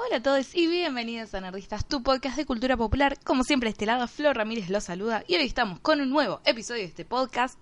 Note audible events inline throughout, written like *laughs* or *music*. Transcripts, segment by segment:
Hola a todos y bienvenidos a Nerdistas, tu podcast de cultura popular. Como siempre, este lado, Flor Ramírez los saluda y hoy estamos con un nuevo episodio de este podcast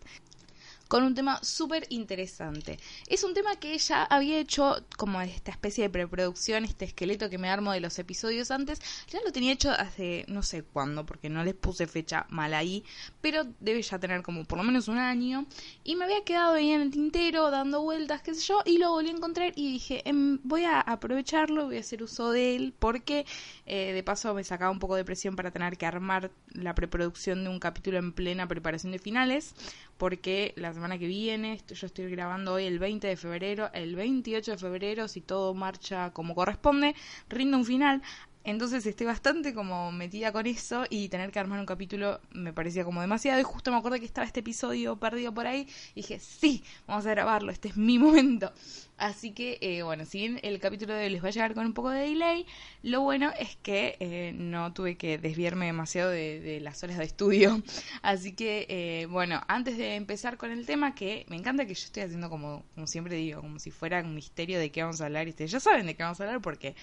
con un tema súper interesante. Es un tema que ella había hecho como esta especie de preproducción, este esqueleto que me armo de los episodios antes. Ya lo tenía hecho hace no sé cuándo, porque no les puse fecha mal ahí, pero debe ya tener como por lo menos un año. Y me había quedado ahí en el tintero, dando vueltas, qué sé yo, y lo volví a encontrar y dije, em, voy a aprovecharlo, voy a hacer uso de él, porque eh, de paso me sacaba un poco de presión para tener que armar la preproducción de un capítulo en plena preparación de finales porque la semana que viene, yo estoy grabando hoy el 20 de febrero, el 28 de febrero, si todo marcha como corresponde, rindo un final. Entonces estoy bastante como metida con eso y tener que armar un capítulo me parecía como demasiado. Y justo me acuerdo que estaba este episodio perdido por ahí y dije, sí, vamos a grabarlo, este es mi momento. Así que, eh, bueno, si bien el capítulo de hoy les va a llegar con un poco de delay, lo bueno es que eh, no tuve que desviarme demasiado de, las horas de estudio. *laughs* Así que, eh, bueno, antes de empezar con el tema, que me encanta que yo estoy haciendo como, como siempre digo, como si fuera un misterio de qué vamos a hablar. Y ustedes ya saben de qué vamos a hablar porque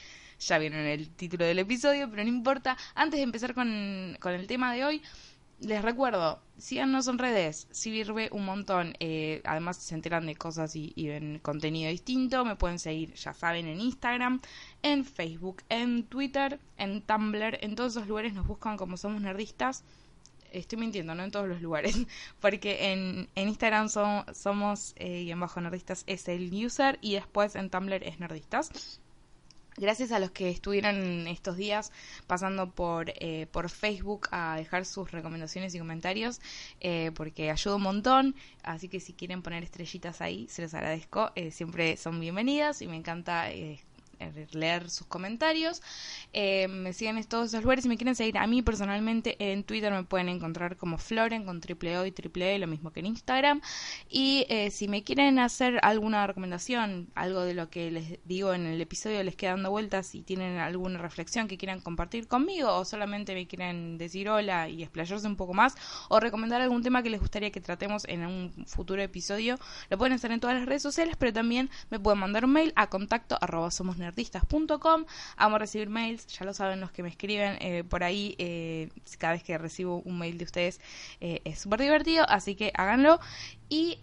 ya vieron el título del episodio, pero no importa. Antes de empezar con, el tema de hoy, les recuerdo, síganos en redes, sirve un montón. Eh, además se enteran de cosas y, ven contenido distinto. Me pueden seguir, ya saben, en Instagram, en Facebook, en Twitter, en Tumblr. En todos esos lugares nos buscan como somos nerdistas. Estoy mintiendo, no en todos los lugares. *laughs* Porque en, Instagram somos, eh, y en bajo nerdistas es el user y después en Tumblr es nerdistas. Gracias a los que estuvieron estos días pasando por, eh, por Facebook a dejar sus recomendaciones y comentarios, eh, porque ayuda un montón. Así que si quieren poner estrellitas ahí, se los agradezco. Eh, siempre son bienvenidas y me encanta leer sus comentarios. Eh, me siguen en todos esos lugares. Si me quieren seguir a mí personalmente en Twitter me pueden encontrar como Floren con triple O y triple E, lo mismo que en Instagram. Y eh, si me quieren hacer alguna recomendación, algo de lo que les digo en el episodio les queda dando vueltas y tienen alguna reflexión que quieran compartir conmigo o solamente me quieren decir hola y explayarse un poco más o recomendar algún tema que les gustaría que tratemos en un futuro episodio, lo pueden hacer en todas las redes sociales, pero también me pueden mandar un mail a contacto arroba nerdistas.com. Amo recibir mails, ya lo saben los que me escriben eh, por ahí. Eh, cada vez que recibo un mail de ustedes eh, es súper divertido, así que háganlo. Y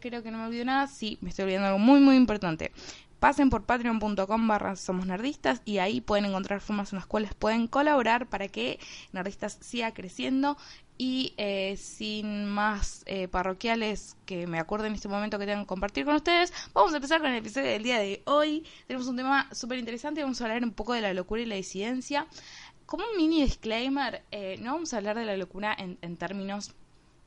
creo que no me olvido nada. Sí, me estoy olvidando algo muy, muy importante pasen por patreon.com barra somos nerdistas y ahí pueden encontrar formas en las cuales pueden colaborar para que Nerdistas siga creciendo y eh, sin más eh, parroquiales que me acuerdo en este momento que tengan que compartir con ustedes, vamos a empezar con el episodio del día de hoy. Tenemos un tema súper interesante, vamos a hablar un poco de la locura y la disidencia. Como un mini disclaimer, eh, no vamos a hablar de la locura en, en términos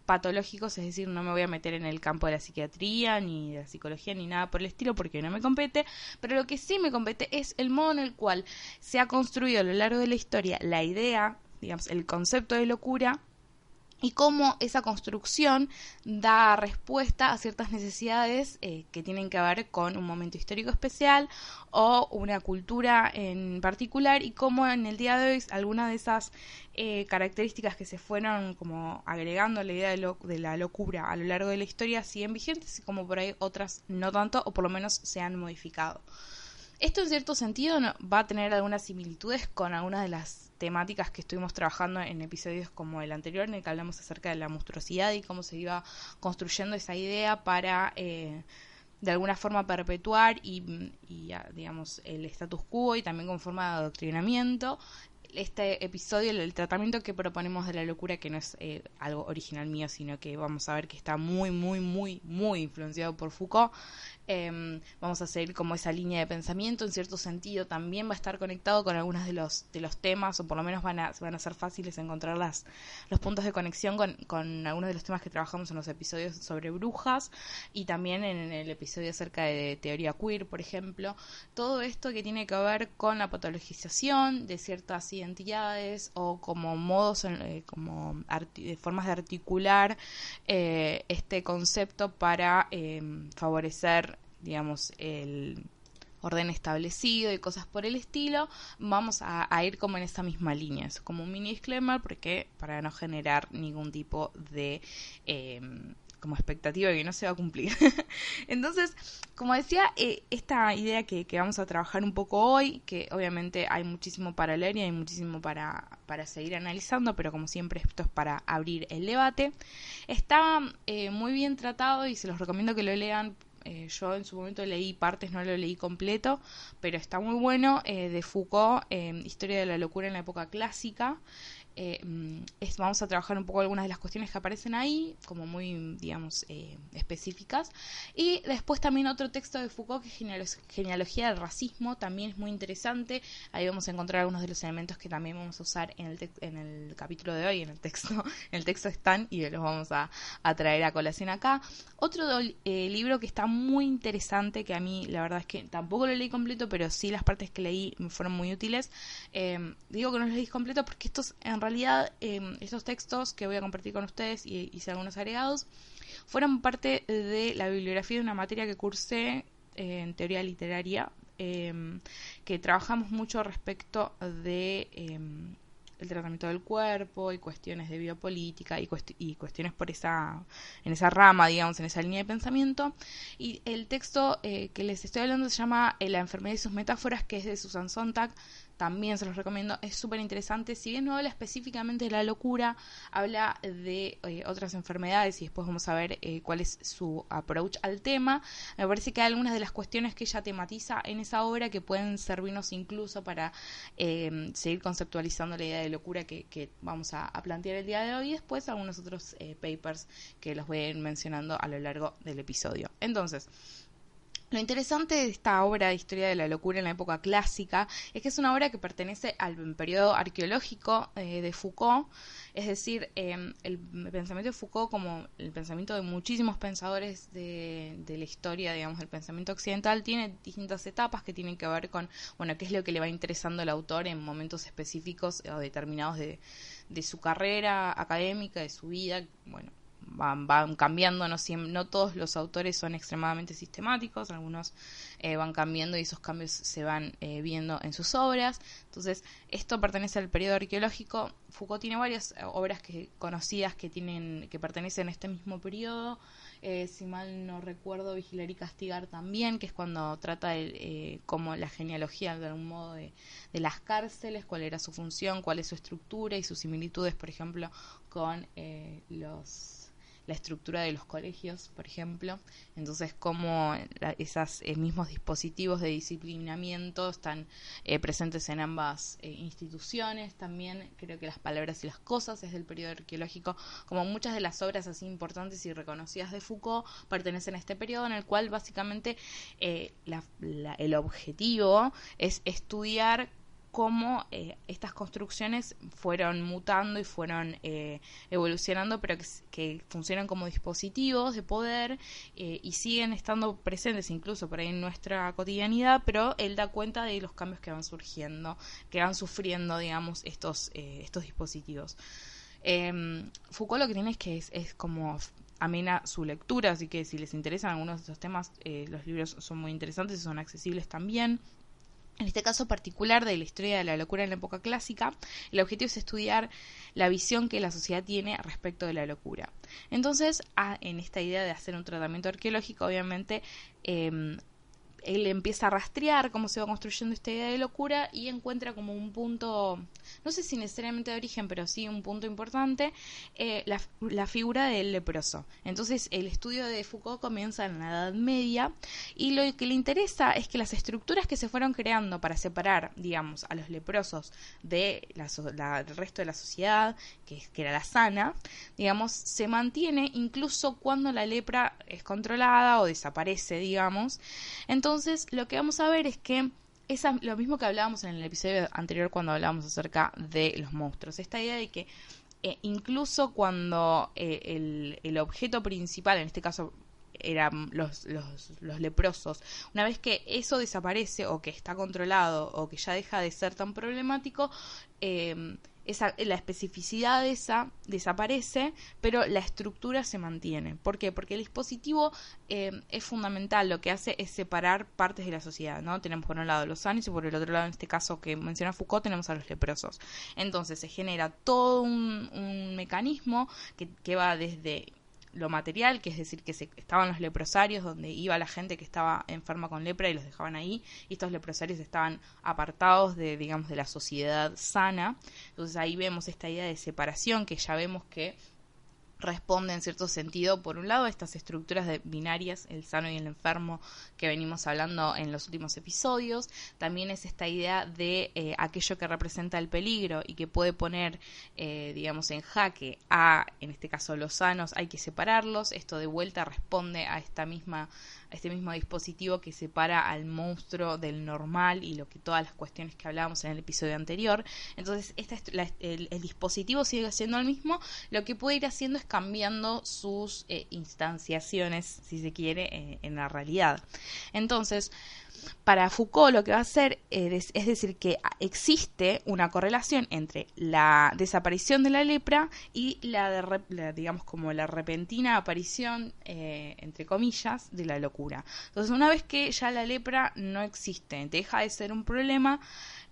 patológicos, es decir, no me voy a meter en el campo de la psiquiatría, ni de la psicología, ni nada por el estilo, porque no me compete, pero lo que sí me compete es el modo en el cual se ha construido a lo largo de la historia la idea, digamos, el concepto de locura y cómo esa construcción da respuesta a ciertas necesidades eh, que tienen que ver con un momento histórico especial o una cultura en particular y cómo en el día de hoy algunas de esas eh, características que se fueron como agregando a la idea de, de, la locura a lo largo de la historia siguen vigentes y como por ahí otras no tanto o por lo menos se han modificado. Esto en cierto sentido va a tener algunas similitudes con algunas de las temáticas que estuvimos trabajando en episodios como el anterior, en el que hablamos acerca de la monstruosidad y cómo se iba construyendo esa idea para eh, de alguna forma perpetuar y, digamos el status quo y también con forma de adoctrinamiento este episodio, el, tratamiento que proponemos de la locura, que no es eh, algo original mío, sino que vamos a ver que está muy, muy, muy, muy influenciado por Foucault, Em, vamos a seguir como esa línea de pensamiento, en cierto sentido también va a estar conectado con algunos de los, de los temas, o por lo menos van a, van a ser fáciles encontrar las, los puntos de conexión con, con algunos de los temas que trabajamos en los episodios sobre brujas y también en el episodio acerca de teoría queer, por ejemplo. Todo esto que tiene que ver con la patologización de ciertas identidades o como modos, eh, como formas de articular eh, este concepto para em, favorecer digamos, el orden establecido y cosas por el estilo, vamos a, ir como en esa misma línea. Es como un mini disclaimer porque para no generar ningún tipo de... Como expectativa que no se va a cumplir. *laughs* Entonces, como decía, eh, esta idea que, que, vamos a trabajar un poco hoy, que obviamente hay muchísimo para leer y hay muchísimo para, para seguir analizando, pero como siempre esto es para abrir el debate, está eh, muy bien tratado y se los recomiendo que lo lean eh, yo en su momento leí partes, no lo leí completo, pero está muy bueno, eh, de Foucault, eh, Historia de la locura en la época clásica. Eh, mm, vamos a trabajar un poco algunas de las cuestiones que aparecen ahí, como muy, digamos, eh, específicas. Y después también otro texto de Foucault, que es Genealogía del Racismo, también es muy interesante. Ahí vamos a encontrar algunos de los elementos que también vamos a usar en el, en el capítulo de hoy, en el texto. *laughs* En el texto están y los vamos a, a traer a colación acá. Otro eh, libro que está muy interesante, que a mí la verdad es que tampoco lo leí completo, pero sí las partes que leí me fueron muy útiles. digo que no lo leí completo porque estos en realidad realidad eh, estos textos que voy a compartir con ustedes y hice algunos agregados fueron parte de la bibliografía de una materia que cursé eh, en teoría literaria, em, que trabajamos mucho respecto de em, el tratamiento del cuerpo y cuestiones de biopolítica y, y, cuestiones por esa en esa rama digamos en esa línea de pensamiento. Y el texto eh, que les estoy hablando se llama eh, la enfermedad y sus metáforas que es de Susan Sontag también se los recomiendo, es súper interesante. Si bien no habla específicamente de la locura, habla de eh, otras enfermedades y después vamos a ver eh, cuál es su approach al tema. Me parece que hay algunas de las cuestiones que ella tematiza en esa obra que pueden servirnos incluso para eh, seguir conceptualizando la idea de locura que, vamos a, a, plantear el día de hoy y después algunos otros papers que los voy a ir mencionando a lo largo del episodio. Entonces, lo interesante de esta obra de historia de la locura en la época clásica es que es una obra que pertenece al periodo arqueológico eh, de Foucault, es decir, em, el pensamiento de Foucault, como el pensamiento de muchísimos pensadores de, de, la historia, digamos, del pensamiento occidental, tiene distintas etapas que tienen que ver con, bueno, qué es lo que le va interesando al autor en momentos específicos o determinados de, de su carrera académica, de su vida, bueno, van, van cambiando, no, no todos los autores son extremadamente sistemáticos, algunos eh, van cambiando y esos cambios se van eh, viendo en sus obras. Entonces, esto pertenece al periodo arqueológico. Foucault tiene varias eh, obras que, conocidas que, tienen, que pertenecen a este mismo periodo. si mal no recuerdo, Vigilar y Castigar también, que es cuando trata de, como la genealogía de algún modo de, de, las cárceles, cuál era su función, cuál es su estructura y sus similitudes, por ejemplo, con los la estructura de los colegios, por ejemplo. Entonces, cómo esos eh, mismos dispositivos de disciplinamiento están eh, presentes en ambas eh, instituciones. También creo que las palabras y las cosas es del periodo arqueológico, como muchas de las obras así importantes y reconocidas de Foucault pertenecen a este periodo en el cual básicamente el objetivo es estudiar cómo eh, estas construcciones fueron mutando y fueron eh, evolucionando, pero que, funcionan como dispositivos de poder eh, y siguen estando presentes incluso por ahí en nuestra cotidianidad, pero él da cuenta de los cambios que van surgiendo, que van sufriendo, digamos, estos, estos dispositivos. Em, Foucault lo que tiene es que es, es como amena su lectura, así que si les interesan algunos de estos temas, los libros son muy interesantes y son accesibles también. En este caso particular de la historia de la locura en la época clásica, el objetivo es estudiar la visión que la sociedad tiene respecto de la locura. Entonces, en esta idea de hacer un tratamiento arqueológico, obviamente, eh, él empieza a rastrear cómo se va construyendo esta idea de locura y encuentra como un punto, no sé si necesariamente de origen, pero sí un punto importante, eh, la, figura del leproso. Entonces el estudio de Foucault comienza en la Edad Media y lo que le interesa es que las estructuras que se fueron creando para separar, digamos, a los leprosos de la, resto de la sociedad, que, que era la sana, digamos, se mantiene incluso cuando la lepra es controlada o desaparece, digamos. Entonces, entonces, lo que vamos a ver es que es lo mismo que hablábamos en el episodio anterior cuando hablábamos acerca de los monstruos. Esta idea de que eh, incluso cuando eh, el, objeto principal, en este caso eran los, los, los, leprosos, una vez que eso desaparece o que está controlado o que ya deja de ser tan problemático, eh, esa, la especificidad esa desaparece, pero la estructura se mantiene. ¿Por qué? Porque el dispositivo eh, es fundamental, lo que hace es separar partes de la sociedad, ¿no? Tenemos por un lado los sanos y por el otro lado, en este caso que menciona Foucault, tenemos a los leprosos. Entonces se genera todo un, un mecanismo que, que va desde lo material, que es decir, que se, estaban los leprosarios donde iba la gente que estaba enferma con lepra y los dejaban ahí, y estos leprosarios estaban apartados de, digamos, de la sociedad sana. Entonces ahí vemos esta idea de separación que ya vemos que responde en cierto sentido, por un lado, a estas estructuras de binarias, el sano y el enfermo, que venimos hablando en los últimos episodios. También es esta idea de eh, aquello que representa el peligro y que puede poner, eh, digamos, en jaque a, en este caso, los sanos, hay que separarlos. Esto de vuelta responde a esta misma este mismo dispositivo que separa al monstruo del normal y lo que todas las cuestiones que hablábamos en el episodio anterior. Entonces, el, dispositivo sigue siendo el mismo, lo que puede ir haciendo es cambiando sus eh, instanciaciones, si se quiere, en la realidad. Entonces, para Foucault lo que va a hacer es, decir que existe una correlación entre la desaparición de la lepra y la, digamos como la repentina aparición eh, entre comillas de la locura. Entonces una vez que ya la lepra no existe, deja de ser un problema,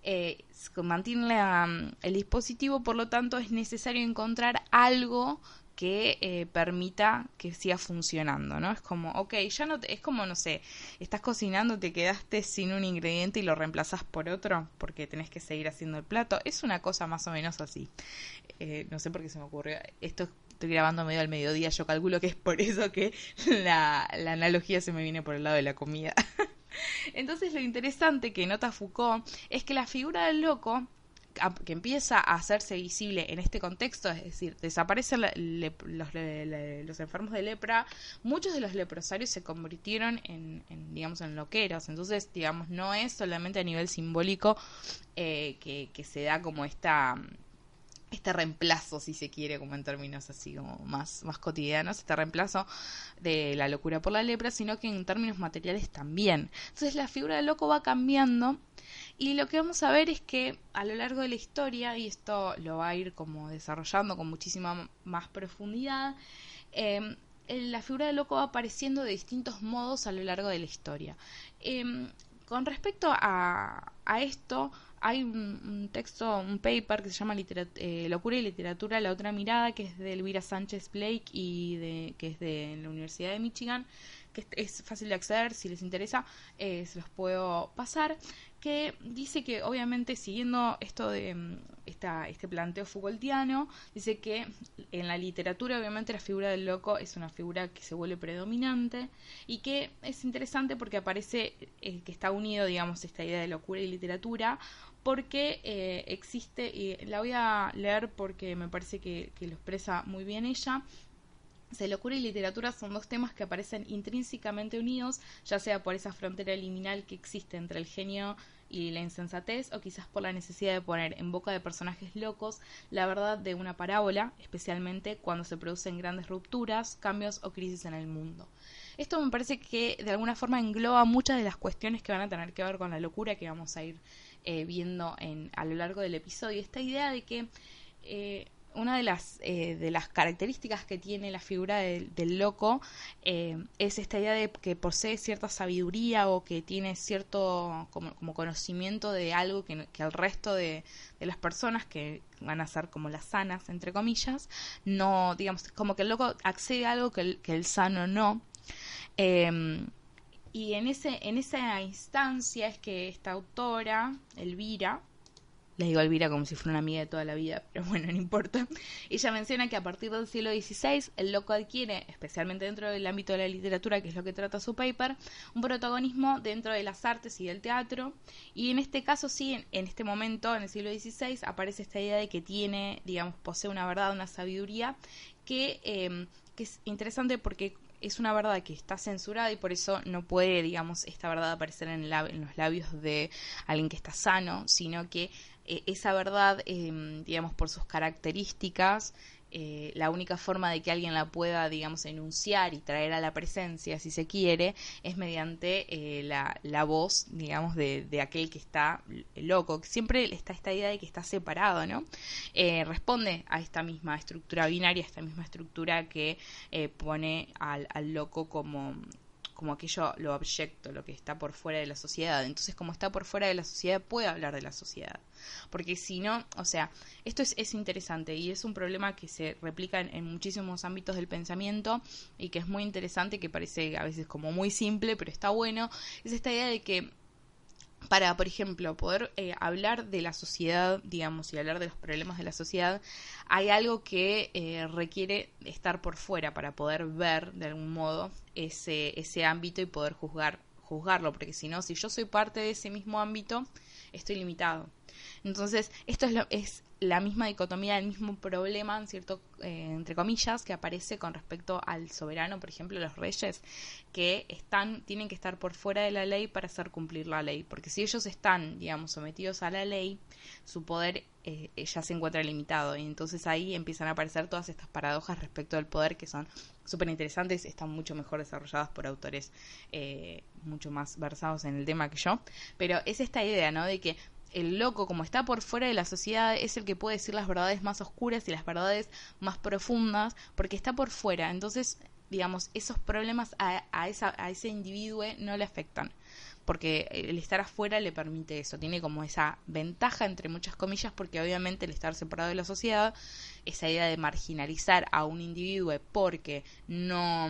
eh, mantiene el dispositivo, por lo tanto es necesario encontrar algo que eh, permita que siga funcionando, ¿no? Es como, ok, ya no, te, es como, no sé, estás cocinando, te quedaste sin un ingrediente y lo reemplazas por otro porque tenés que seguir haciendo el plato. Es una cosa más o menos así. Eh, no sé por qué se me ocurrió. Esto estoy grabando medio al mediodía, yo calculo que es por eso que *laughs* la, la analogía se me viene por el lado de la comida. *laughs* Entonces lo interesante que nota Foucault es que la figura del loco que empieza a hacerse visible en este contexto, es decir, desaparecen los, enfermos de lepra, muchos de los leprosarios se convirtieron en, digamos, en loqueros. Entonces, digamos, no es solamente a nivel simbólico eh, que, se da como esta este reemplazo, si se quiere, como en términos así como más, más cotidianos, este reemplazo de la locura por la lepra, sino que en términos materiales también. Entonces la figura del loco va cambiando y lo que vamos a ver es que a lo largo de la historia, y esto lo va a ir como desarrollando con muchísima más profundidad, em, la figura del loco va apareciendo de distintos modos a lo largo de la historia. Em, con respecto a, esto, hay un, texto, un paper que se llama eh, Locura y Literatura, la otra mirada, que es de Elvira Sánchez Blake y de, que es de la Universidad de Michigan, que es, fácil de acceder, si les interesa, eh, se los puedo pasar que dice que obviamente siguiendo esto de mm, esta, este planteo Foucaultiano, dice que en la literatura obviamente la figura del loco es una figura que se vuelve predominante y que es interesante porque aparece eh, que está unido, digamos, esta idea de locura y literatura porque eh, existe, y la voy a leer porque me parece que, que lo expresa muy bien ella, se locura y literatura son dos temas que aparecen intrínsecamente unidos, ya sea por esa frontera liminal que existe entre el genio y la insensatez, o quizás por la necesidad de poner en boca de personajes locos la verdad de una parábola, especialmente cuando se producen grandes rupturas, cambios o crisis en el mundo. Esto me parece que de alguna forma engloba muchas de las cuestiones que van a tener que ver con la locura que vamos a ir eh, viendo en, a lo largo del episodio. Esta idea de que eh, una de las, eh, de las características que tiene la figura del loco eh, es esta idea de que posee cierta sabiduría o que tiene cierto como, conocimiento de algo que, que el resto de, las personas que van a ser como las sanas, entre comillas, no, digamos, como que el loco accede a algo que el, que el sano no. Em, y en, ese, en esa instancia es que esta autora, Elvira, le digo a Elvira como si fuera una amiga de toda la vida, pero bueno, no importa. *laughs* Ella menciona que a partir del siglo XVI el loco adquiere, especialmente dentro del ámbito de la literatura, que es lo que trata su paper, un protagonismo dentro de las artes y del teatro. Y en este caso, sí, en, este momento, en el siglo XVI, aparece esta idea de que tiene, digamos, posee una verdad, una sabiduría, que, em, que es interesante porque es una verdad que está censurada y por eso no puede, digamos, esta verdad aparecer en los labios de alguien que está sano, sino que eh, esa verdad, em, digamos, por sus características, eh, la única forma de que alguien la pueda, digamos, enunciar y traer a la presencia, si se quiere, es mediante eh, la, la, voz, digamos, de, de, aquel que está loco. Siempre está esta idea de que está separado, ¿no? responde a esta misma estructura binaria, a esta misma estructura que pone al, al loco como como aquello, lo abyecto, lo que está por fuera de la sociedad. Entonces, como está por fuera de la sociedad, puede hablar de la sociedad. Porque si no, o sea, esto es, es interesante y es un problema que se replica en, muchísimos ámbitos del pensamiento y que es muy interesante, que parece a veces como muy simple, pero está bueno. Es esta idea de que para, por ejemplo, poder eh, hablar de la sociedad, digamos, y hablar de los problemas de la sociedad, hay algo que eh, requiere estar por fuera para poder ver, de algún modo, ese, ese ámbito y poder juzgar, juzgarlo, porque si no, si yo soy parte de ese mismo ámbito, estoy limitado. Entonces, esto es, lo, es la misma dicotomía, el mismo problema, cierto, eh, entre comillas, que aparece con respecto al soberano, por ejemplo, los reyes, que están, tienen que estar por fuera de la ley para hacer cumplir la ley, porque si ellos están, digamos, sometidos a la ley, su poder eh, ya se encuentra limitado, y entonces ahí empiezan a aparecer todas estas paradojas respecto al poder que son súper interesantes, están mucho mejor desarrolladas por autores eh, mucho más versados en el tema que yo, pero es esta idea, ¿no? De que el loco, como está por fuera de la sociedad, es el que puede decir las verdades más oscuras y las verdades más profundas, porque está por fuera. Entonces, digamos, esos problemas a, a, esa, a ese individuo no le afectan, porque el estar afuera le permite eso, tiene como esa ventaja, entre muchas comillas, porque obviamente el estar separado de la sociedad, esa idea de marginalizar a un individuo porque no,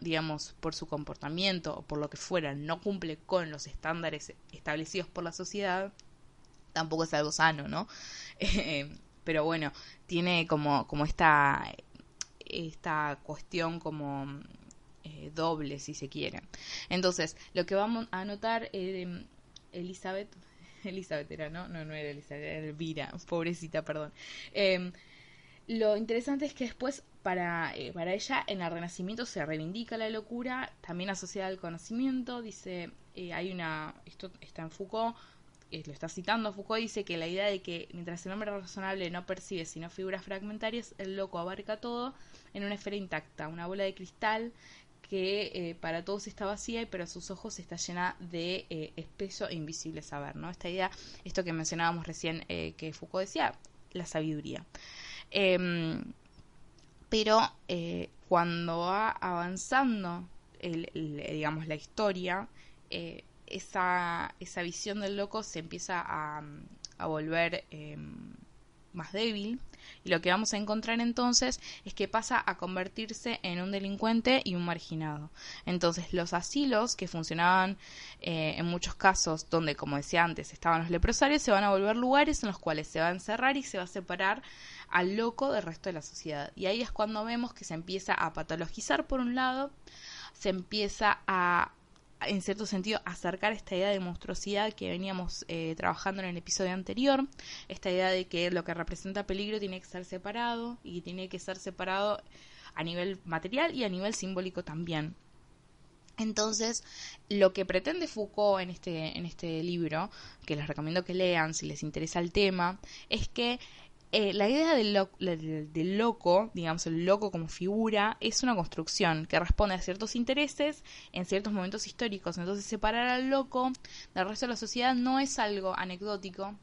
digamos, por su comportamiento o por lo que fuera, no cumple con los estándares establecidos por la sociedad, tampoco es algo sano, ¿no? *laughs* Eh, pero bueno, tiene como, como esta, esta cuestión como eh, doble, si se quiere. Entonces, lo que vamos a notar, eh, Elizabeth, *laughs* Elizabeth era, ¿no? No, no era Elizabeth, era Elvira, pobrecita, perdón. Em, lo interesante es que después para, para ella en el Renacimiento se reivindica la locura, también asociada al conocimiento, dice, hay una, esto está en Foucault, eh, lo está citando Foucault, dice que la idea de que mientras el hombre razonable no percibe sino figuras fragmentarias, el loco abarca todo en una esfera intacta, una bola de cristal que eh, para todos está vacía pero sus ojos está llena de eh, espeso e invisible saber, ¿no? Esta idea, esto que mencionábamos recién que Foucault decía, la sabiduría. Em, pero cuando va avanzando, digamos, la historia, esa, esa visión del loco se empieza a, a volver em, más débil y lo que vamos a encontrar entonces es que pasa a convertirse en un delincuente y un marginado. Entonces los asilos que funcionaban eh, en muchos casos donde, como decía antes, estaban los leprosarios, se van a volver lugares en los cuales se va a encerrar y se va a separar al loco del resto de la sociedad. Y ahí es cuando vemos que se empieza a patologizar por un lado, se empieza a en cierto sentido, acercar esta idea de monstruosidad que veníamos eh, trabajando en el episodio anterior, esta idea de que lo que representa peligro tiene que ser separado y tiene que ser separado a nivel material y a nivel simbólico también. Entonces, lo que pretende Foucault en este, en este libro, que les recomiendo que lean si les interesa el tema, es que eh, la idea del, loco, digamos, el loco como figura, es una construcción que responde a ciertos intereses en ciertos momentos históricos. Entonces, separar al loco del resto de la sociedad no es algo anecdótico,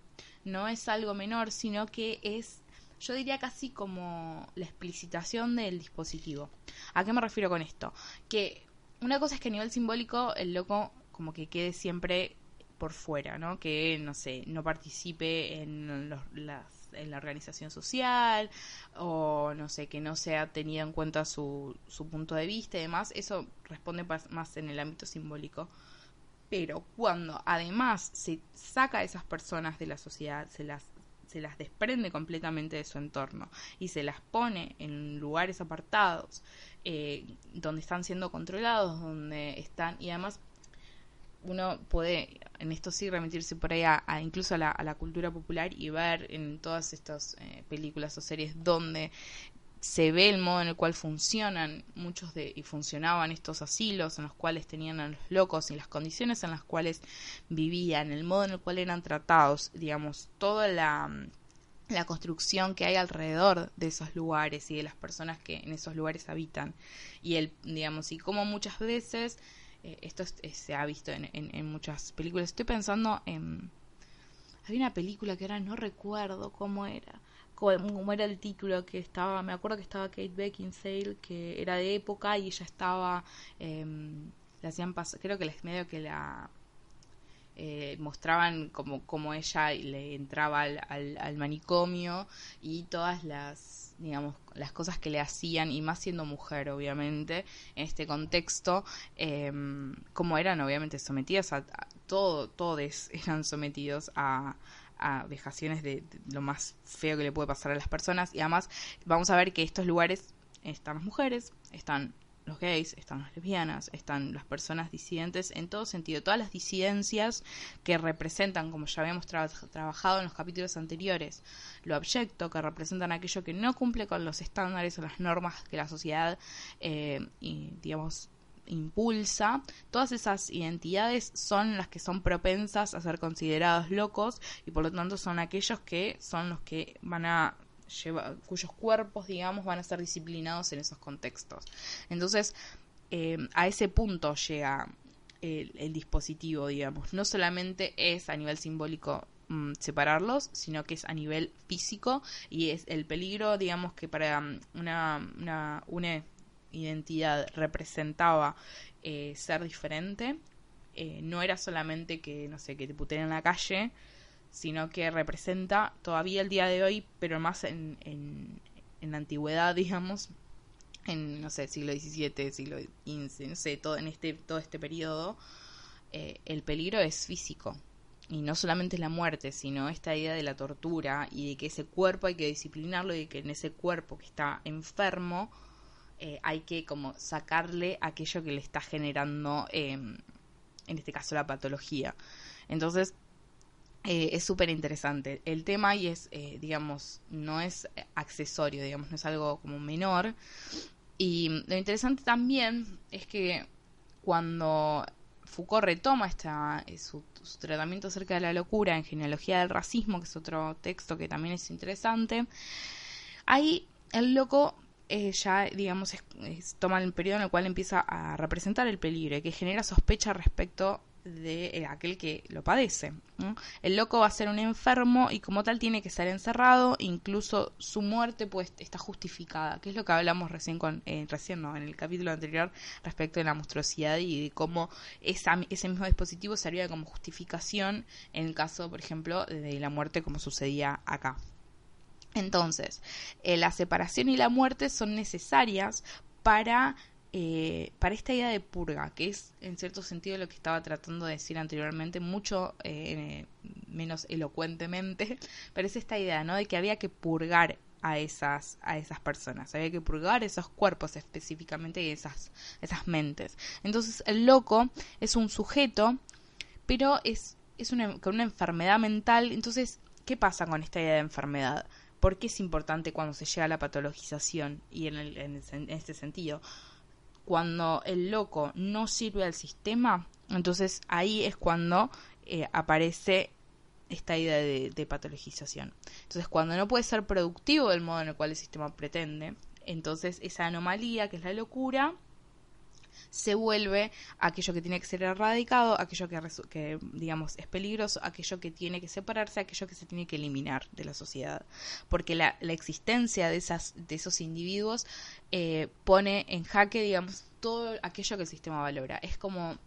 no es algo menor, sino que es, yo diría casi como la explicitación del dispositivo. ¿A qué me refiero con esto? Que una cosa es que a nivel simbólico el loco como que quede siempre por fuera, ¿no? Que, no sé, no participe en los, las en la organización social o no sé, que no sea tenido en cuenta su, su punto de vista y demás, eso responde más en el ámbito simbólico. Pero cuando además se saca a esas personas de la sociedad, se las se las desprende completamente de su entorno y se las pone en lugares apartados eh, donde están siendo controlados, donde están y además uno puede en esto sí remitirse por ahí a, incluso a la, cultura popular y ver en todas estas eh, películas o series donde se ve el modo en el cual funcionan muchos de y funcionaban estos asilos en los cuales tenían a los locos y las condiciones en las cuales vivían, el modo en el cual eran tratados, digamos, toda la la construcción que hay alrededor de esos lugares y de las personas que en esos lugares habitan. Y el digamos y como muchas veces eh, esto se ha visto en, en, muchas películas. Estoy pensando en... Hay una película que ahora no recuerdo cómo era, cómo, era el título que estaba, me acuerdo que estaba Kate Beckinsale, que era de época y ella estaba, le hacían pasar, creo que les medio que la eh, mostraban como, como ella le entraba al, al, manicomio y todas las digamos las cosas que le hacían y más siendo mujer obviamente en este contexto eh, como eran obviamente sometidas a, todo todos eran sometidos a, a vejaciones de, lo más feo que le puede pasar a las personas. Y además vamos a ver que estos lugares están las mujeres están los gays, están las lesbianas, están las personas disidentes en todo sentido. Todas las disidencias que representan, como ya habíamos trabajado en los capítulos anteriores, lo abyecto, que representan aquello que no cumple con los estándares o las normas que la sociedad, eh, digamos, impulsa, todas esas identidades son las que son propensas a ser considerados locos y por lo tanto son aquellos que son los que van a cuyos cuerpos, digamos, van a ser disciplinados en esos contextos. Entonces, eh, a ese punto llega el, dispositivo, digamos. No solamente es a nivel simbólico mm, separarlos, sino que es a nivel físico y es el peligro, digamos, que para mm, una, una, una identidad representaba eh, ser diferente. Eh, no era solamente que, no sé, que te puteen en la calle, sino que representa todavía el día de hoy, pero más en, en, la antigüedad, digamos, en, no sé, siglo XVII, siglo XV, no sé, todo, en este, todo este periodo, eh, el peligro es físico. Y no solamente la muerte, sino esta idea de la tortura y de que ese cuerpo hay que disciplinarlo y de que en ese cuerpo que está enfermo eh, hay que como sacarle aquello que le está generando, em, en este caso, la patología. Entonces, eh, es súper interesante el tema y es, eh, digamos, no es accesorio, digamos, no es algo como menor. Y lo interesante también es que cuando Foucault retoma esta, eh, su, tratamiento acerca de la locura en Genealogía del Racismo, que es otro texto que también es interesante, ahí el loco ya, digamos, toma el periodo en el cual empieza a representar el peligro y que genera sospecha respecto de eh, aquel que lo padece. El loco va a ser un enfermo y como tal tiene que ser encerrado, incluso su muerte pues está justificada, que es lo que hablamos recién con eh, recién no, en el capítulo anterior respecto de la monstruosidad y de cómo ese mismo dispositivo servía como justificación en el caso, por ejemplo, de la muerte como sucedía acá. Entonces, eh, la separación y la muerte son necesarias para eh, para esta idea de purga, que es en cierto sentido lo que estaba tratando de decir anteriormente, mucho eh, menos elocuentemente, *laughs* pero es esta idea, ¿no? De que había que purgar a esas, a esas personas, había que purgar esos cuerpos específicamente y esas, esas mentes. Entonces el loco es un sujeto, pero es, es una, con una enfermedad mental, entonces, ¿qué pasa con esta idea de enfermedad? ¿Por qué es importante cuando se llega a la patologización y en, en este sentido? Cuando el loco no sirve al sistema, entonces ahí es cuando eh, aparece esta idea de, patologización. Entonces, cuando no puede ser productivo del modo en el cual el sistema pretende, entonces esa anomalía, que es la locura, se vuelve aquello que tiene que ser erradicado, aquello que, digamos es peligroso, aquello que tiene que separarse, aquello que se tiene que eliminar de la sociedad. Porque la, la existencia de, esas, de esos individuos eh, pone en jaque, digamos, todo aquello que el sistema valora. Es como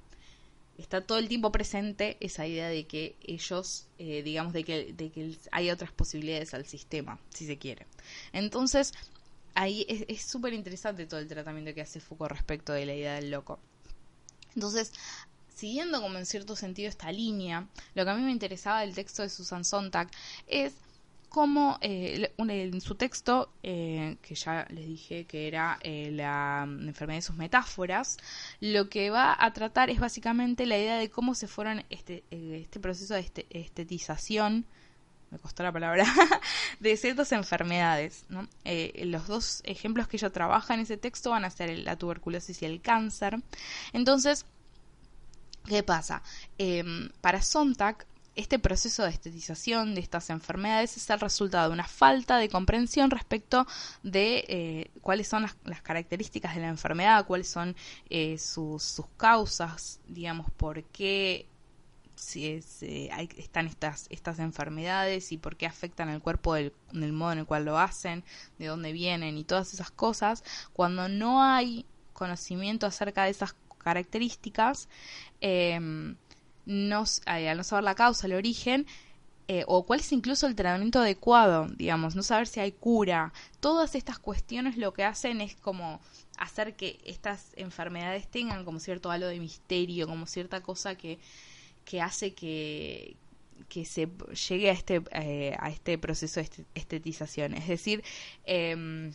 está todo el tiempo presente esa idea de que ellos, eh, digamos, de que, de que hay otras posibilidades al sistema, si se quiere. Entonces, ahí es súper interesante todo el tratamiento que hace Foucault respecto de la idea del loco. Entonces, siguiendo como en cierto sentido esta línea, lo que a mí me interesaba del texto de Susan Sontag es cómo eh, en su texto, eh, que ya les dije que era eh, la enfermedad de sus metáforas, lo que va a tratar es básicamente la idea de cómo se fueron este, este proceso de este, estetización me costó la palabra, *laughs* de ciertas enfermedades. Eh, los dos ejemplos que ella trabaja en ese texto van a ser la tuberculosis y el cáncer. Entonces, ¿qué pasa? Em, para Sontag, este proceso de estetización de estas enfermedades es el resultado de una falta de comprensión respecto de eh, cuáles son las, características de la enfermedad, cuáles son eh, sus causas, digamos, por qué si es, eh, hay, están estas, estas enfermedades y por qué afectan al cuerpo del, del modo en el cual lo hacen, de dónde vienen y todas esas cosas, cuando no hay conocimiento acerca de esas características, em, no, al no saber la causa, el origen, eh, o cuál es incluso el tratamiento adecuado, digamos, no saber si hay cura. Todas estas cuestiones lo que hacen es como hacer que estas enfermedades tengan como cierto halo de misterio, como cierta cosa que, que hace que, que se llegue a este, eh, a este proceso de estetización. Es decir, eh,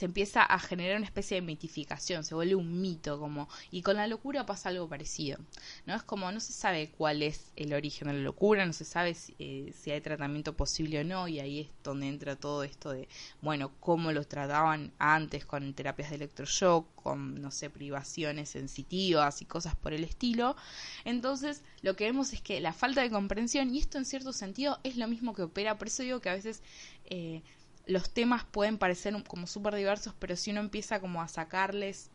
se empieza a generar una especie de mitificación, se vuelve un mito como y con la locura pasa algo parecido. No es como no se sabe cuál es el origen de la locura, no se sabe si, eh, si hay tratamiento posible o no y ahí es donde entra todo esto de bueno, cómo los trataban antes con terapias de electroshock, con no sé, privaciones sensitivas y cosas por el estilo. Entonces, lo que vemos es que la falta de comprensión y esto en cierto sentido es lo mismo que opera, por eso digo que a veces eh, los temas pueden parecer como súper diversos, pero si uno empieza como a sacarles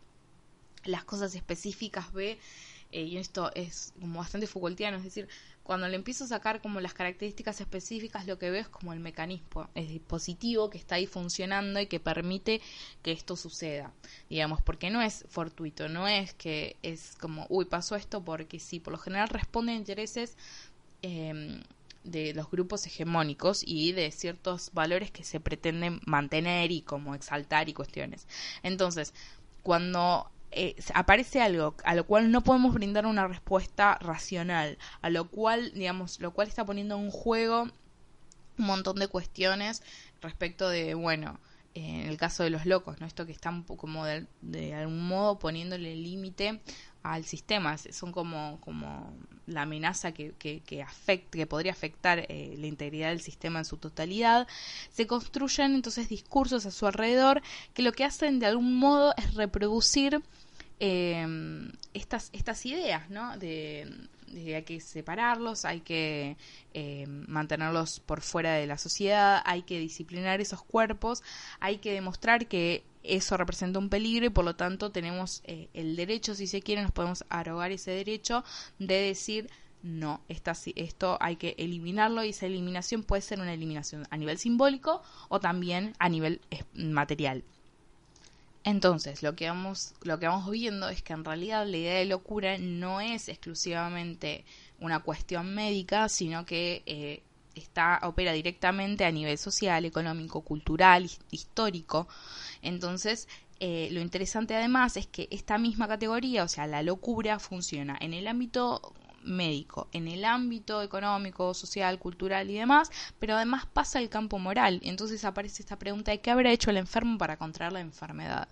las cosas específicas, ve, eh, y esto es como bastante Foucaultiano, es decir, cuando le empiezo a sacar como las características específicas, lo que veo es como el mecanismo, el dispositivo que está ahí funcionando y que permite que esto suceda, digamos, porque no es fortuito, no es que es como, uy, pasó esto porque sí, por lo general responde a intereses eh, de los grupos hegemónicos y de ciertos valores que se pretenden mantener y como exaltar y cuestiones. Entonces, cuando eh, aparece algo a lo cual no podemos brindar una respuesta racional, a lo cual, digamos, lo cual está poniendo en juego un montón de cuestiones respecto de, bueno, en el caso de los locos, ¿no? Esto que están como de, de algún modo poniéndole límite al sistema, son como, como la amenaza que, que, que, que podría afectar eh, la integridad del sistema en su totalidad, se construyen entonces discursos a su alrededor que lo que hacen de algún modo es reproducir eh, estas, estas ideas, ¿no? De, hay que separarlos, hay que eh, mantenerlos por fuera de la sociedad, hay que disciplinar esos cuerpos, hay que demostrar que eso representa un peligro y por lo tanto tenemos eh, el derecho, si se quiere, nos podemos arrogar ese derecho de decir no, esto hay que eliminarlo y esa eliminación puede ser una eliminación a nivel simbólico o también a nivel eh, material. Entonces, lo que vamos, lo que vamos viendo es que en realidad la idea de locura no es exclusivamente una cuestión médica, sino que eh, está, opera directamente a nivel social, económico, cultural, histórico. Entonces, eh, lo interesante además es que esta misma categoría, o sea, la locura, funciona en el ámbito médico, en el ámbito económico, social, cultural y demás, pero además pasa el campo moral. Entonces aparece esta pregunta de qué habrá hecho el enfermo para contraer la enfermedad.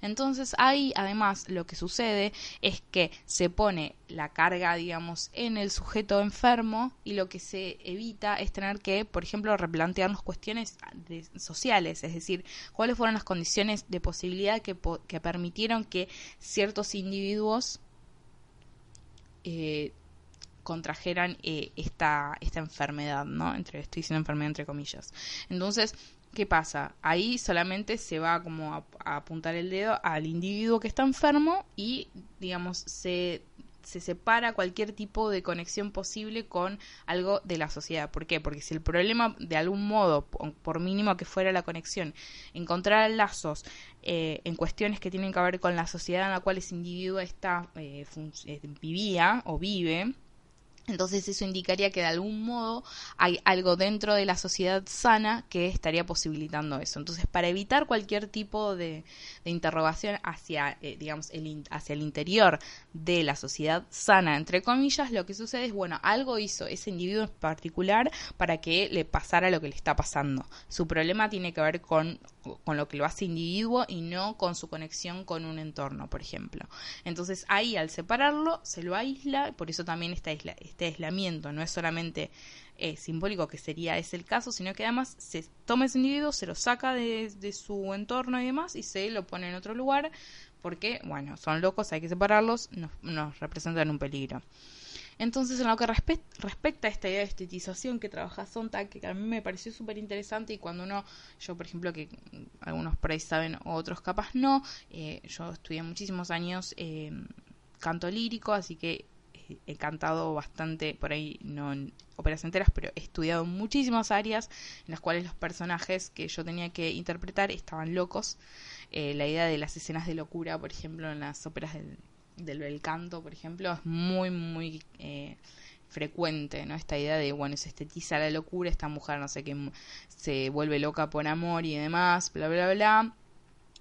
Entonces ahí además lo que sucede es que se pone la carga, digamos, en el sujeto enfermo y lo que se evita es tener que, por ejemplo, replantearnos cuestiones sociales, es decir, cuáles fueron las condiciones de posibilidad que, que permitieron que ciertos individuos eh, contrajeran eh, esta, esta enfermedad, ¿no? Entre, estoy diciendo enfermedad entre comillas. Entonces, ¿qué pasa? Ahí solamente se va como a, apuntar el dedo al individuo que está enfermo y, digamos, se se separa cualquier tipo de conexión posible con algo de la sociedad. ¿Por qué? Porque si el problema, de algún modo, por mínimo que fuera la conexión, encontrar lazos eh, en cuestiones que tienen que ver con la sociedad en la cual ese individuo está, eh, vivía o vive, entonces eso indicaría que de algún modo hay algo dentro de la sociedad sana que estaría posibilitando eso. Entonces para evitar cualquier tipo de, interrogación hacia, eh, digamos, el, hacia el interior de la sociedad sana, entre comillas, lo que sucede es, bueno, algo hizo ese individuo en particular para que le pasara lo que le está pasando. Su problema tiene que ver con, con lo que lo hace individuo y no con su conexión con un entorno, por ejemplo. Entonces ahí al separarlo se lo aísla, por eso también esta isla este aislamiento no es solamente eh, simbólico, que sería ese el caso, sino que además se toma ese individuo, se lo saca de, su entorno y demás y se lo pone en otro lugar porque, bueno, son locos, hay que separarlos, nos, nos representan un peligro. Entonces, en lo que respecta a esta idea de estetización que trabaja Sontag, que a mí me pareció súper interesante y cuando uno, yo por ejemplo, que algunos por ahí saben, otros capaz no, eh, yo estudié muchísimos años eh, canto lírico, así que he cantado bastante, por ahí no en óperas enteras, pero he estudiado muchísimas áreas en las cuales los personajes que yo tenía que interpretar estaban locos. Eh, la idea de las escenas de locura, por ejemplo, en las óperas del bel canto, por ejemplo, es muy, muy eh, frecuente, ¿no? Esta idea de, bueno, se estetiza la locura, esta mujer, no sé qué, se vuelve loca por amor y demás, bla, bla, bla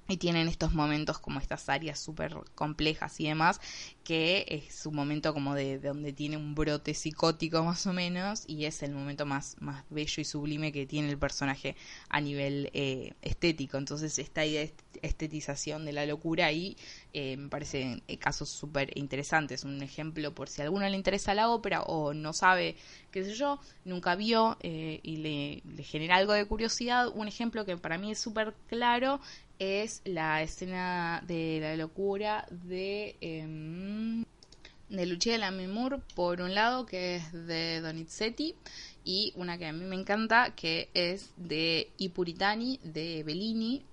y tienen estos momentos como estas áreas súper complejas y demás, que es su momento como de, donde tiene un brote psicótico más o menos, y es el momento más, más bello y sublime que tiene el personaje a nivel eh, estético. Entonces esta idea de estetización de la locura ahí eh, me parece eh, casos súper interesantes. Un ejemplo por si a alguno le interesa la ópera o no sabe, qué sé yo, nunca vio y le, le genera algo de curiosidad, un ejemplo que para mí es súper claro es la escena de la locura de, eh, de Lucia de la Memur, por un lado, que es de Donizetti, y una que a mí me encanta, que es de I Puritani, de Bellini.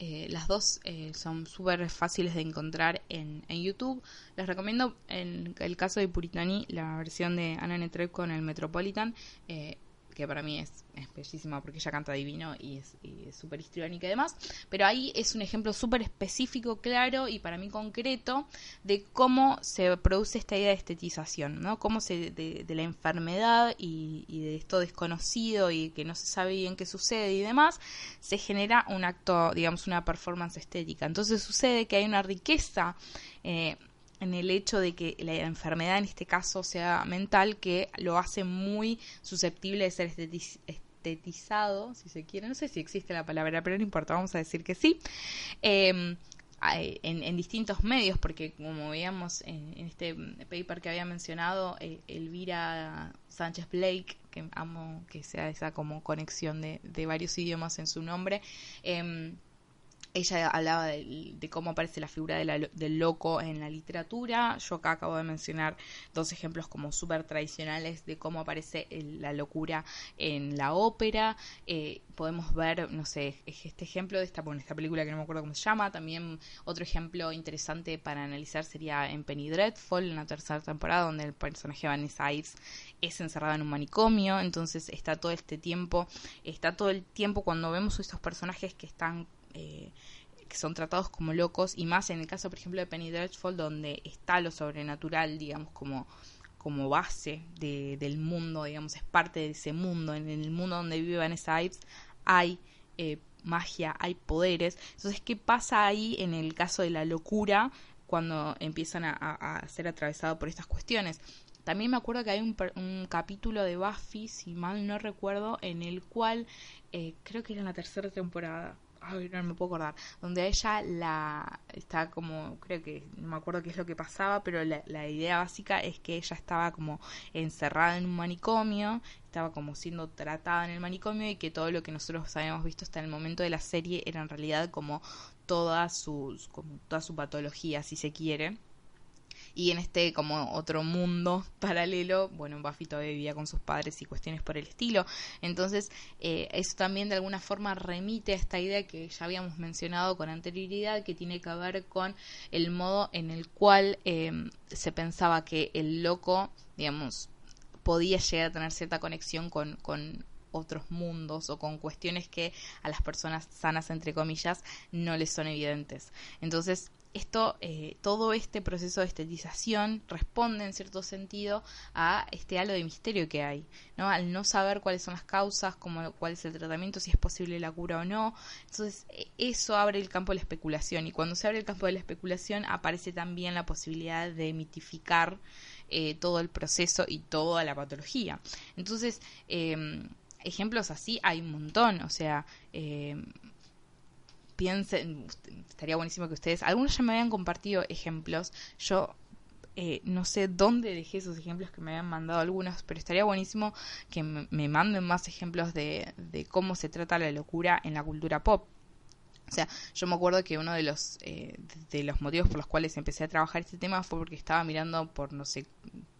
Eh, las dos eh, son súper fáciles de encontrar en, en, YouTube. Les recomiendo, en el caso de Puritani, la versión de Anna Netrebko en el Metropolitan. Eh, que para mí es, bellísima porque ella canta divino y es súper histriónica y demás, pero ahí es un ejemplo súper específico, claro y para mí concreto de cómo se produce esta idea de estetización, ¿no? Cómo se, de, la enfermedad y, de esto desconocido y que no se sabe bien qué sucede y demás, se genera un acto, digamos, una performance estética. Entonces sucede que hay una riqueza eh, en el hecho de que la enfermedad en este caso sea mental que lo hace muy susceptible de ser estetizado, si se quiere, no sé si existe la palabra, pero no importa, vamos a decir que sí, em, en, distintos medios, porque como veíamos en, este paper que había mencionado, eh, Elvira Sánchez Blake, que amo que sea esa como conexión de, de varios idiomas en su nombre, eh, ella hablaba de, cómo aparece la figura del loco en la literatura. Yo acá acabo de mencionar dos ejemplos como súper tradicionales de cómo aparece la locura en la ópera. Eh, podemos ver, no sé, este ejemplo de esta, bueno, esta película que no me acuerdo cómo se llama. También otro ejemplo interesante para analizar sería en Penny Dreadful, en la tercera temporada, donde el personaje Vanessa Ives es encerrada en un manicomio. Entonces está todo este tiempo, está todo el tiempo cuando vemos estos personajes que están eh, que son tratados como locos y más en el caso por ejemplo de Penny Dreadful donde está lo sobrenatural digamos como como base de, del mundo digamos es parte de ese mundo. En el mundo donde vive Vanessa Ives hay eh, magia hay poderes. Entonces qué pasa ahí en el caso de la locura cuando empiezan a, ser atravesados por estas cuestiones también me acuerdo que hay un, un, capítulo de Buffy, si mal no recuerdo, en el cual eh, creo que era en la tercera temporada, ay, no me puedo acordar, donde ella la está como, creo que, no me acuerdo qué es lo que pasaba, pero la, la idea básica es que ella estaba como encerrada en un manicomio, estaba como siendo tratada en el manicomio y que todo lo que nosotros habíamos visto hasta el momento de la serie era en realidad como toda su, como toda su patología, si se quiere y en este como otro mundo *laughs* paralelo, bueno, Buffy todavía vivía con sus padres y cuestiones por el estilo. Entonces, eh, eso también de alguna forma remite a esta idea que ya habíamos mencionado con anterioridad, que tiene que ver con el modo en el cual em, se pensaba que el loco, digamos, podía llegar a tener cierta conexión con, con otros mundos o con cuestiones que a las personas sanas, entre comillas, no les son evidentes. Entonces, esto, eh, todo este proceso de estetización responde en cierto sentido a este halo de misterio que hay, ¿no? Al no saber cuáles son las causas, cómo, cuál es el tratamiento, si es posible la cura o no. Entonces, e, eso abre el campo de la especulación y cuando se abre el campo de la especulación aparece también la posibilidad de mitificar eh, todo el proceso y toda la patología. Entonces, em, ejemplos así hay un montón, o sea, em, piensen, estaría buenísimo que ustedes, algunos ya me habían compartido ejemplos, yo eh, no sé dónde dejé esos ejemplos que me habían mandado algunos, pero estaría buenísimo que me, manden más ejemplos de, de, cómo se trata la locura en la cultura pop. O sea, yo me acuerdo que uno de los, eh, de los motivos por los cuales empecé a trabajar este tema fue porque estaba mirando por, no sé,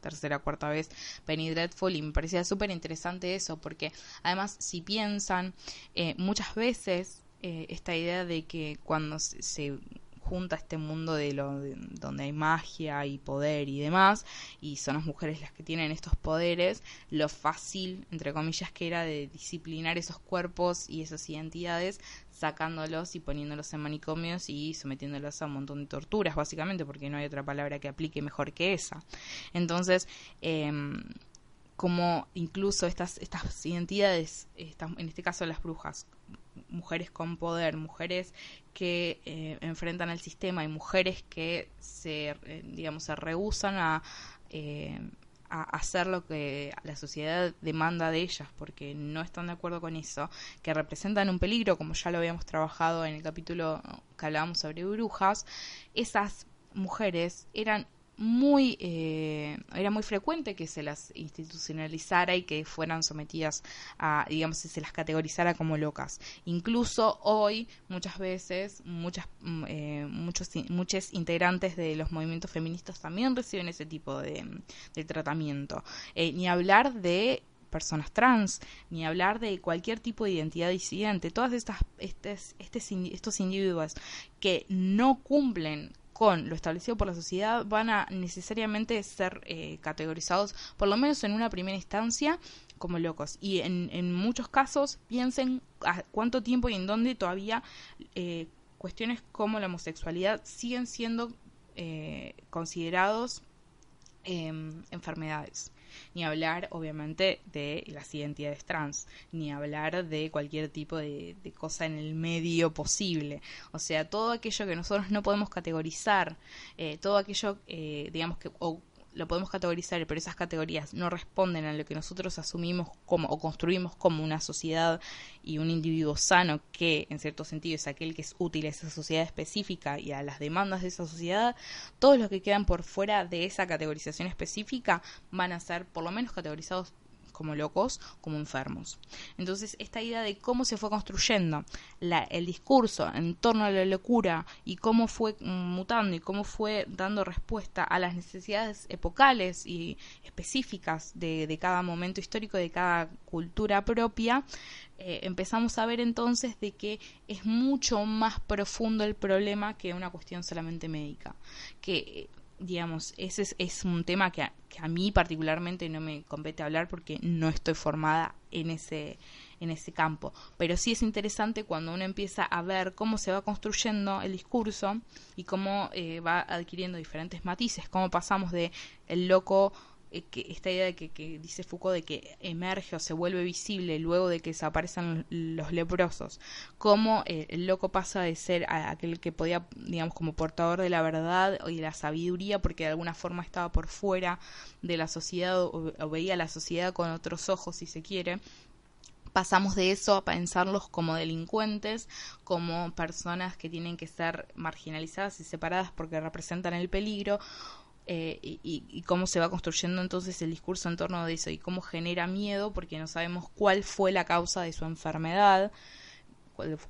tercera o cuarta vez Penny Dreadful y me parecía súper interesante eso, porque además, si piensan, eh, muchas veces eh, esta idea de que cuando se, junta este mundo de lo donde hay magia y poder y demás, y son las mujeres las que tienen estos poderes, lo fácil, entre comillas, que era de disciplinar esos cuerpos y esas identidades, sacándolos y poniéndolos en manicomios y sometiéndolos a un montón de torturas, básicamente, porque no hay otra palabra que aplique mejor que esa. Entonces, eh, como incluso estas, estas identidades, en este caso las brujas, mujeres con poder, mujeres que eh, enfrentan al sistema y mujeres que se, eh, digamos, se rehusan a, eh, a hacer lo que la sociedad demanda de ellas porque no están de acuerdo con eso, que representan un peligro, como ya lo habíamos trabajado en el capítulo que hablábamos sobre brujas, esas mujeres eran muy eh, era muy frecuente que se las institucionalizara y que fueran sometidas a digamos se las categorizara como locas. Incluso hoy muchas veces muchas mm, eh, muchos muchos integrantes de los movimientos feministas también reciben ese tipo de, tratamiento. Eh, ni hablar de personas trans, ni hablar de cualquier tipo de identidad disidente, todas estas estes, estos individuos que no cumplen con lo establecido por la sociedad van a necesariamente ser eh, categorizados, por lo menos en una primera instancia, como locos. Y en, muchos casos piensen a cuánto tiempo y en dónde todavía eh, cuestiones como la homosexualidad siguen siendo eh, considerados em, enfermedades ni hablar obviamente de las identidades trans, ni hablar de cualquier tipo de, cosa en el medio posible. O sea, todo aquello que nosotros no podemos categorizar, eh, todo aquello, eh, digamos que, lo podemos categorizar, pero esas categorías no responden a lo que nosotros asumimos como o construimos como una sociedad y un individuo sano que en cierto sentido es aquel que es útil a esa sociedad específica y a las demandas de esa sociedad, todos los que quedan por fuera de esa categorización específica van a ser por lo menos categorizados como locos, como enfermos. Entonces, esta idea de cómo se fue construyendo el discurso en torno a la locura y cómo fue mutando y cómo fue dando respuesta a las necesidades epocales y específicas de, cada momento histórico, de cada cultura propia, eh, empezamos a ver entonces de que es mucho más profundo el problema que una cuestión solamente médica. Que digamos, ese es, un tema que a, que a, mí particularmente no me compete hablar porque no estoy formada en ese, en ese campo. Pero sí es interesante cuando uno empieza a ver cómo se va construyendo el discurso y cómo eh, va adquiriendo diferentes matices, cómo pasamos de el loco eh, que esta idea de que, dice Foucault de que emerge o se vuelve visible luego de que desaparecen los leprosos, cómo eh, el loco pasa de ser aquel que podía, digamos, como portador de la verdad y de la sabiduría, porque de alguna forma estaba por fuera de la sociedad o, o veía la sociedad con otros ojos, si se quiere, pasamos de eso a pensarlos como delincuentes, como personas que tienen que ser marginalizadas y separadas porque representan el peligro, eh, y, cómo se va construyendo entonces el discurso en torno de eso y cómo genera miedo porque no sabemos cuál fue la causa de su enfermedad,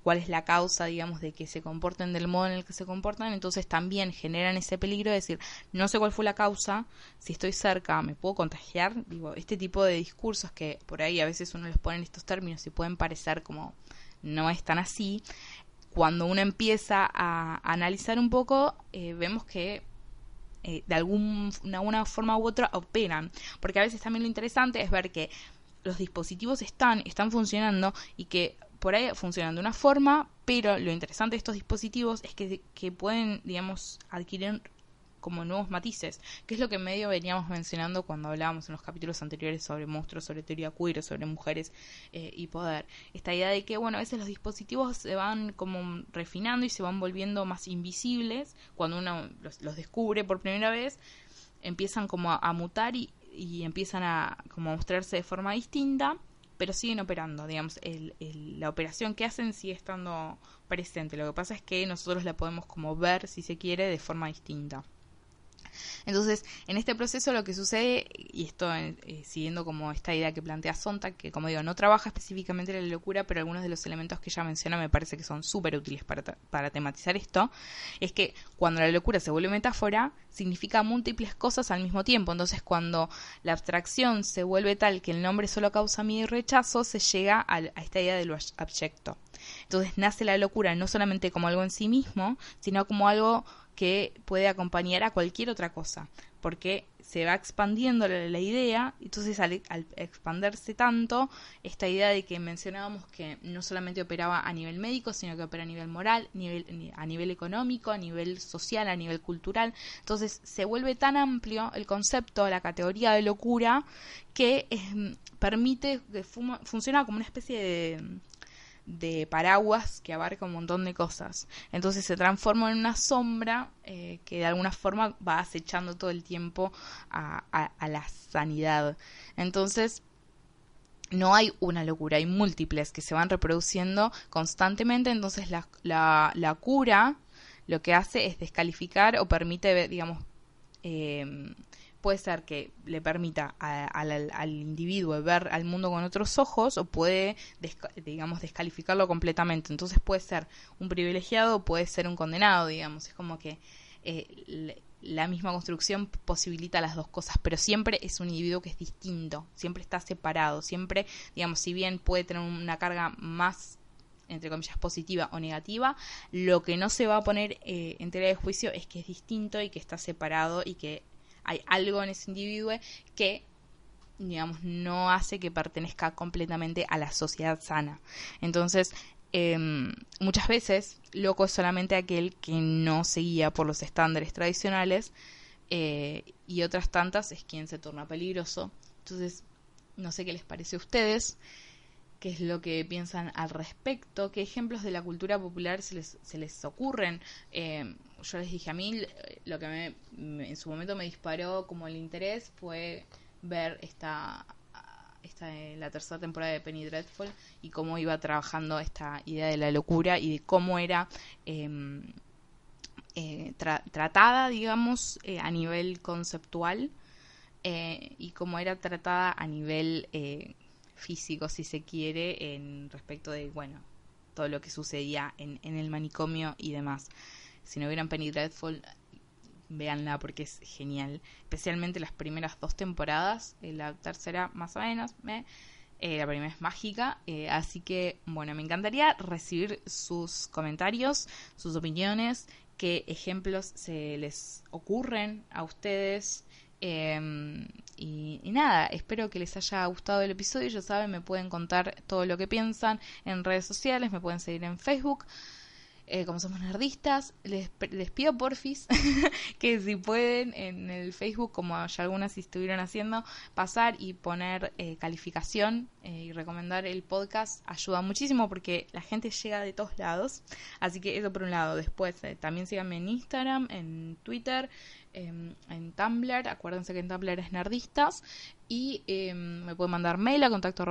cuál, es la causa, digamos, de que se comporten del modo en el que se comportan, entonces también generan ese peligro de decir, no sé cuál fue la causa, si estoy cerca, me puedo contagiar, digo, este tipo de discursos que por ahí a veces uno los pone en estos términos y pueden parecer como no es tan así, cuando uno empieza a analizar un poco, eh, vemos que eh, de alguna forma u otra operan. Porque a veces también lo interesante es ver que los dispositivos están, están funcionando y que por ahí funcionan de una forma, pero lo interesante de estos dispositivos es que, que pueden, digamos, adquirir como nuevos matices, que es lo que medio veníamos mencionando cuando hablábamos en los capítulos anteriores sobre monstruos, sobre teoría queer, sobre mujeres eh, y poder. Esta idea de que, bueno, a veces los dispositivos se van como refinando y se van volviendo más invisibles cuando uno los, descubre por primera vez, empiezan como a, mutar y, y, empiezan a como mostrarse de forma distinta pero siguen operando, digamos, el, la operación que hacen sigue estando presente. Lo que pasa es que nosotros la podemos como ver, si se quiere, de forma distinta. Entonces, en este proceso lo que sucede, y esto eh, siguiendo como esta idea que plantea Sontag, que como digo, no trabaja específicamente la locura, pero algunos de los elementos que ella menciona me parece que son súper útiles para, para tematizar esto, es que cuando la locura se vuelve metáfora, significa múltiples cosas al mismo tiempo. Entonces, cuando la abstracción se vuelve tal que el nombre solo causa miedo y rechazo, se llega a, a esta idea de lo abyecto. Entonces nace la locura no solamente como algo en sí mismo, sino como algo que puede acompañar a cualquier otra cosa, porque se va expandiendo la, idea, entonces al, expandirse tanto, esta idea de que mencionábamos que no solamente operaba a nivel médico, sino que opera a nivel moral, nivel, a nivel económico, a nivel social, a nivel cultural, entonces se vuelve tan amplio el concepto, la categoría de locura, que eh, permite, que funciona como una especie de de paraguas que abarca un montón de cosas. Entonces se transforma en una sombra eh, que de alguna forma va acechando todo el tiempo a, la sanidad. Entonces no hay una locura, hay múltiples que se van reproduciendo constantemente. Entonces la, la, cura lo que hace es descalificar o permite, digamos, eh, puede ser que le permita al, individuo ver al mundo con otros ojos o puede, digamos, descalificarlo completamente. Entonces puede ser un privilegiado o puede ser un condenado, digamos. Es como que eh, la misma construcción posibilita las dos cosas, pero siempre es un individuo que es distinto, siempre está separado, siempre, digamos, si bien puede tener una carga más entre comillas, positiva o negativa, lo que no se va a poner eh, en tela de juicio es que es distinto y que está separado y que hay algo en ese individuo que digamos, no hace que pertenezca completamente a la sociedad sana. Entonces, em, muchas veces, loco es solamente aquel que no se guía por los estándares tradicionales eh, y otras tantas es quien se torna peligroso. Entonces, no sé qué les parece a ustedes, qué es lo que piensan al respecto, qué ejemplos de la cultura popular se les, se les ocurren. Eh, yo les dije a mí, lo que me, en su momento me disparó como el interés fue ver esta, esta la tercera temporada de Penny Dreadful y cómo iba trabajando esta idea de la locura y de cómo era em, eh, tratada, digamos, eh, a nivel conceptual eh, y cómo era tratada a nivel físico, si se quiere, en respecto de, bueno, todo lo que sucedía en, en el manicomio y demás. Si no vieran Penny Dreadful, véanla porque es genial. Especialmente las primeras dos temporadas. Eh, la tercera, más o menos. me eh, la primera es mágica. Eh, así que, bueno, me encantaría recibir sus comentarios, sus opiniones, qué ejemplos se les ocurren a ustedes. Em, y, y, nada, espero que les haya gustado el episodio. Ya saben, me pueden contar todo lo que piensan en redes sociales, me pueden seguir en Facebook. Eh, como somos nerdistas, les, pido porfis *laughs* que si pueden en el Facebook, como ya algunas estuvieron haciendo, pasar y poner eh, calificación eh, y recomendar el podcast ayuda muchísimo porque la gente llega de todos lados. Así que eso por un lado. Después también síganme en Instagram, en Twitter, em, en Tumblr. Acuérdense que en Tumblr es nerdistas. Y em, me pueden mandar mail a contacto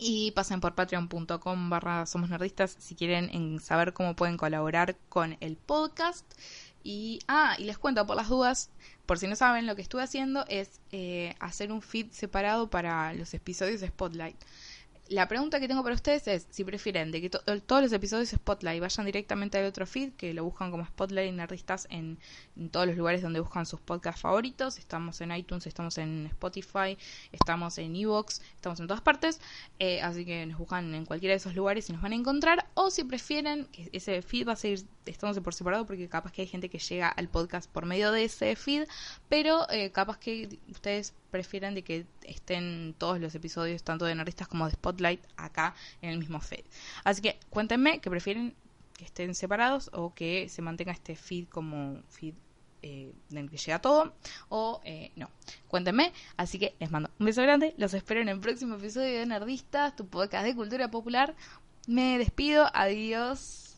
y pasen por patreon.com barra somos nerdistas si quieren en saber cómo pueden colaborar con el podcast. Y, ah, y les cuento por las dudas, por si no saben, lo que estuve haciendo es eh, hacer un feed separado para los episodios de Spotlight la pregunta que tengo para ustedes es si prefieren de que todos los episodios de Spotlight vayan directamente al otro feed, que lo buscan como Spotlight Nerdistas en, en todos los lugares donde buscan sus podcasts favoritos. Estamos en iTunes, estamos en Spotify, estamos en Evox, estamos en todas partes. Eh, así que nos buscan en cualquiera de esos lugares y nos van a encontrar. O si prefieren que ese feed va a seguir estándose por separado, porque capaz que hay gente que llega al podcast por medio de ese feed, pero eh, capaz que ustedes prefieren de que estén todos los episodios, tanto de Nerdistas como de Spotlight, acá en el mismo feed. Así que cuéntenme que prefieren que estén separados o que se mantenga este feed como feed eh, en el que llega todo o eh, no. Cuéntenme. Así que les mando un beso grande. Los espero en el próximo episodio de Nerdistas, tu podcast de cultura popular. Me despido. Adiós.